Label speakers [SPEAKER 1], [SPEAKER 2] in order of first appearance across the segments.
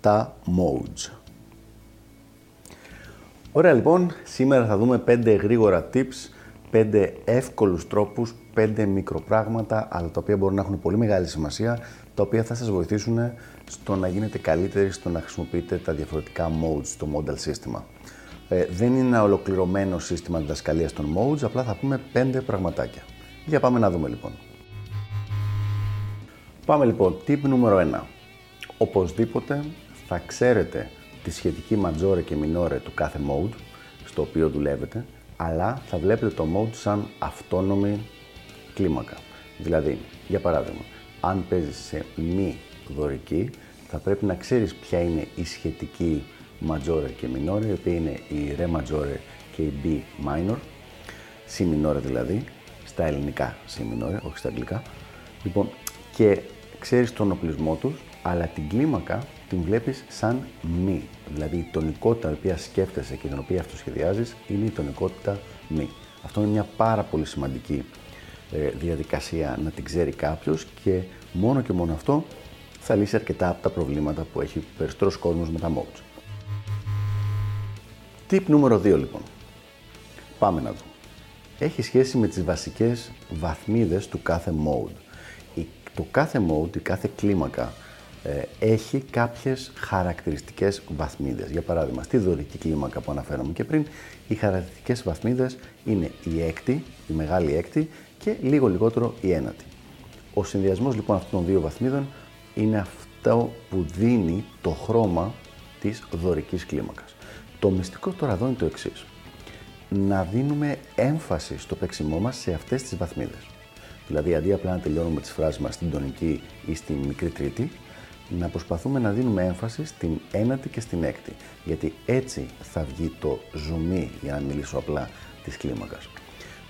[SPEAKER 1] τα modes. Ωραία λοιπόν, σήμερα θα δούμε 5 γρήγορα tips, 5 εύκολους τρόπους, 5 μικροπράγματα, αλλά τα οποία μπορούν να έχουν πολύ μεγάλη σημασία, τα οποία θα σας βοηθήσουν στο να γίνετε καλύτεροι στο να χρησιμοποιείτε τα διαφορετικά modes στο model σύστημα. Ε, δεν είναι ένα ολοκληρωμένο σύστημα διδασκαλίας των modes, απλά θα πούμε 5 πραγματάκια. Για πάμε να δούμε λοιπόν. Πάμε λοιπόν, tip νούμερο 1. Οπωσδήποτε θα ξέρετε τη σχετική ματζόρε και μινόρε του κάθε mode στο οποίο δουλεύετε, αλλά θα βλέπετε το mode σαν αυτόνομη κλίμακα. Δηλαδή, για παράδειγμα, αν παίζεις σε μη δωρική, θα πρέπει να ξέρεις ποια είναι η σχετική ματζόρε και μινόρε, η οποία είναι η ρε ματζόρε και η B minor, C minore δηλαδή, στα ελληνικά C minore, όχι στα αγγλικά. Λοιπόν, και ξέρεις τον οπλισμό τους, αλλά την κλίμακα την βλέπεις σαν μη. Δηλαδή η τονικότητα η οποία σκέφτεσαι και την οποία αυτοσχεδιάζεις είναι η τονικότητα μη. Αυτό είναι μια πάρα πολύ σημαντική ε, διαδικασία να την ξέρει κάποιος και μόνο και μόνο αυτό θα λύσει αρκετά από τα προβλήματα που έχει περισσότερος κόσμος με τα modes. Tip νούμερο 2 λοιπόν. Πάμε να δούμε. Έχει σχέση με τις βασικές βαθμίδες του κάθε mode. Το κάθε mode, η κάθε κλίμακα ε, έχει κάποιες χαρακτηριστικές βαθμίδες. Για παράδειγμα, στη δωρική κλίμακα που αναφέραμε και πριν, οι χαρακτηριστικές βαθμίδες είναι η έκτη, η μεγάλη έκτη και λίγο λιγότερο η ένατη. Ο συνδυασμός λοιπόν αυτών των δύο βαθμίδων είναι αυτό που δίνει το χρώμα της δωρικής κλίμακας. Το μυστικό τώρα εδώ είναι το εξής. Να δίνουμε έμφαση στο παίξιμό μας σε αυτές τις βαθμίδες. Δηλαδή, αντί απλά να τελειώνουμε τις φράσεις μας στην τονική ή στην μικρή τρίτη, να προσπαθούμε να δίνουμε έμφαση στην ένατη και στην έκτη. Γιατί έτσι θα βγει το ζουμί, για να μιλήσω απλά, της κλίμακας.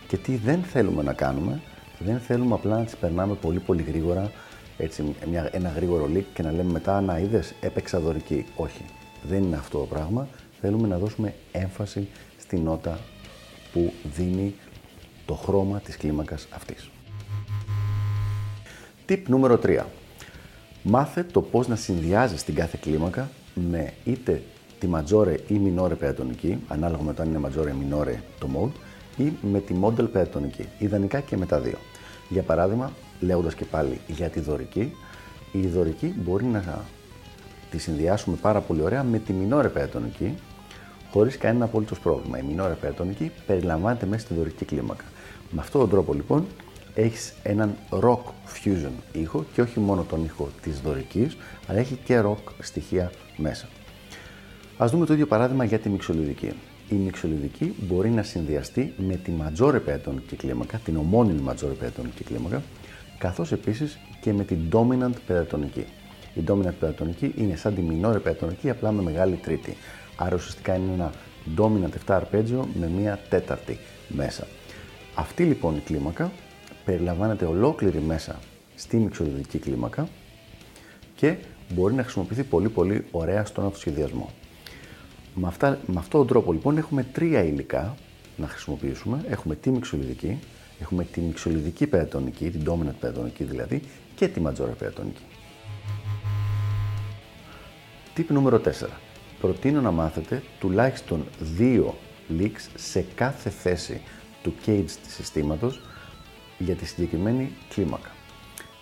[SPEAKER 1] Και τι δεν θέλουμε να κάνουμε, δεν θέλουμε απλά να τις περνάμε πολύ πολύ γρήγορα, έτσι, μια, ένα γρήγορο λικ και να λέμε μετά να είδες, έπαιξα δωρική. Όχι, δεν είναι αυτό το πράγμα. Θέλουμε να δώσουμε έμφαση στην νότα που δίνει το χρώμα της κλίμακας αυτής. Tip νούμερο 3. Μάθε το πώς να συνδυάζεις την κάθε κλίμακα με είτε τη ματζόρε ή μινόρε πεατονική, ανάλογα με το αν είναι ματζόρε ή μινόρε το mode, ή με τη model πεατονική, ιδανικά και με τα δύο. Για παράδειγμα, λέγοντας και πάλι για τη δωρική, η δωρική μπορεί να τη συνδυάσουμε πάρα πολύ ωραία με τη μινόρε πεατονική, χωρίς κανένα απολύτως πρόβλημα. Η μινόρε πεατονική περιλαμβάνεται μέσα στη δωρική κλίμακα. Με αυτόν τον τρόπο λοιπόν έχεις έναν rock fusion ήχο και όχι μόνο τον ήχο της δωρικής, αλλά έχει και rock στοιχεία μέσα. Ας δούμε το ίδιο παράδειγμα για τη μιξολιδική. Η μιξολιδική μπορεί να συνδυαστεί με τη majore πεατονική κλίμακα, την ομώνυμη majore πεατονική κλίμακα, καθώς επίσης και με την dominant πεατονική. Η dominant πεατονική είναι σαν τη minore πεατονική, απλά με μεγάλη τρίτη. Άρα ουσιαστικά είναι ένα dominant 7 αρπέτζιο με μία τέταρτη μέσα. Αυτή λοιπόν η κλίμακα περιλαμβάνεται ολόκληρη μέσα στη μυξοδοτική κλίμακα και μπορεί να χρησιμοποιηθεί πολύ πολύ ωραία στον αυτοσχεδιασμό. Με, αυτά, με αυτόν τον τρόπο λοιπόν έχουμε τρία υλικά να χρησιμοποιήσουμε. Έχουμε τη μυξολιδική, έχουμε τη μυξολιδική πεατονική, την dominant πεατονική δηλαδή και τη majora πεατονική. Τύπη νούμερο 4. Προτείνω να μάθετε τουλάχιστον δύο leaks σε κάθε θέση του cage της συστήματος για τη συγκεκριμένη κλίμακα.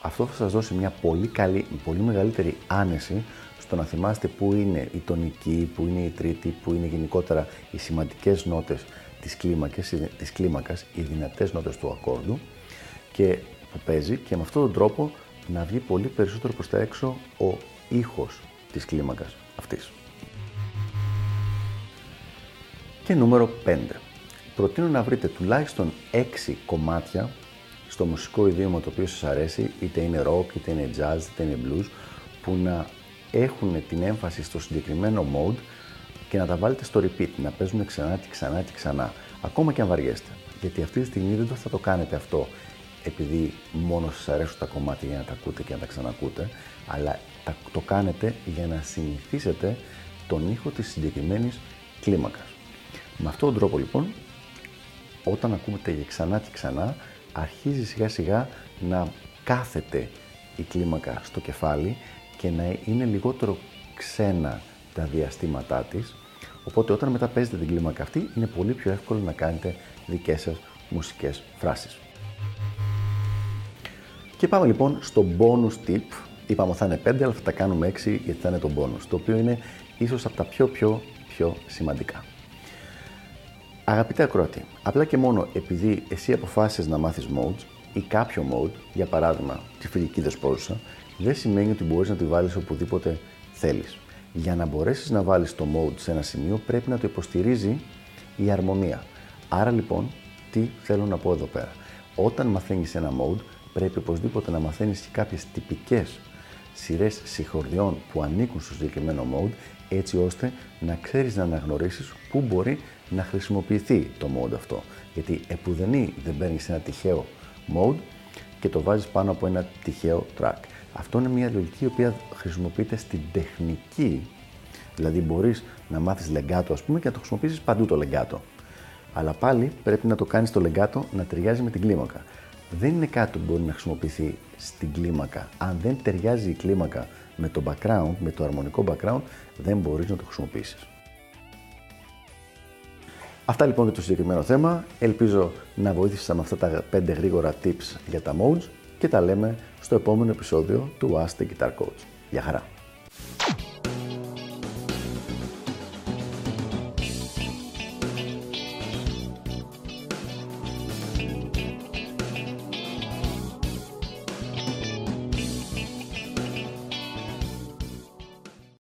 [SPEAKER 1] Αυτό θα σας δώσει μια πολύ καλή, πολύ μεγαλύτερη άνεση στο να θυμάστε πού είναι η τονική, πού είναι η τρίτη, πού είναι γενικότερα οι σημαντικές νότες της, κλίμακας, της κλίμακας, οι δυνατές νότες του ακόρδου και που παίζει και με αυτόν τον τρόπο να βγει πολύ περισσότερο προς τα έξω ο ήχος της κλίμακας αυτής. Και νούμερο 5. Προτείνω να βρείτε τουλάχιστον 6 κομμάτια στο μουσικό ιδίωμα το οποίο σας αρέσει, είτε είναι rock, είτε είναι jazz, είτε είναι blues, που να έχουν την έμφαση στο συγκεκριμένο mode και να τα βάλετε στο repeat, να παίζουν ξανά και ξανά και ξανά, ακόμα και αν βαριέστε. Γιατί αυτή τη στιγμή δεν θα το κάνετε αυτό επειδή μόνο σας αρέσουν τα κομμάτια για να τα ακούτε και να τα ξανακούτε, αλλά το κάνετε για να συνηθίσετε τον ήχο της συγκεκριμένης κλίμακας. Με αυτόν τον τρόπο λοιπόν, όταν ακούτε για ξανά και ξανά, αρχίζει σιγά σιγά να κάθεται η κλίμακα στο κεφάλι και να είναι λιγότερο ξένα τα διαστήματά της, οπότε όταν μετά παίζετε την κλίμακα αυτή, είναι πολύ πιο εύκολο να κάνετε δικές σας μουσικές φράσεις. Και πάμε λοιπόν στο bonus tip. Είπαμε ότι θα είναι 5, αλλά θα τα κάνουμε 6 γιατί θα είναι το bonus, το οποίο είναι ίσως από τα πιο πιο πιο σημαντικά. Αγαπητέ ακροατή, απλά και μόνο επειδή εσύ αποφάσισες να μάθεις modes ή κάποιο mode, για παράδειγμα τη φιλική δεσπόζουσα, δεν σημαίνει ότι μπορείς να τη βάλεις οπουδήποτε θέλεις. Για να μπορέσεις να βάλεις το mode σε ένα σημείο πρέπει να το υποστηρίζει η αρμονία. Άρα λοιπόν, τι θέλω να πω εδώ πέρα. Όταν μαθαίνεις ένα mode, πρέπει οπωσδήποτε να μαθαίνεις και κάποιες τυπικές σειρές συγχορδιών που ανήκουν στο συγκεκριμένο mode, έτσι ώστε να ξέρεις να αναγνωρίσεις πού μπορεί να χρησιμοποιηθεί το mode αυτό. Γιατί επουδενή δεν παίρνει ένα τυχαίο mode και το βάζεις πάνω από ένα τυχαίο track. Αυτό είναι μια λογική η οποία χρησιμοποιείται στην τεχνική. Δηλαδή μπορείς να μάθεις legato ας πούμε και να το χρησιμοποιήσεις παντού το legato. Αλλά πάλι πρέπει να το κάνεις το legato να ταιριάζει με την κλίμακα δεν είναι κάτι που μπορεί να χρησιμοποιηθεί στην κλίμακα. Αν δεν ταιριάζει η κλίμακα με το background, με το αρμονικό background, δεν μπορείς να το χρησιμοποιήσεις. Αυτά λοιπόν για το συγκεκριμένο θέμα. Ελπίζω να βοήθησα με αυτά τα 5 γρήγορα tips για τα modes και τα λέμε στο επόμενο επεισόδιο του Ask the Guitar Coach. Γεια χαρά!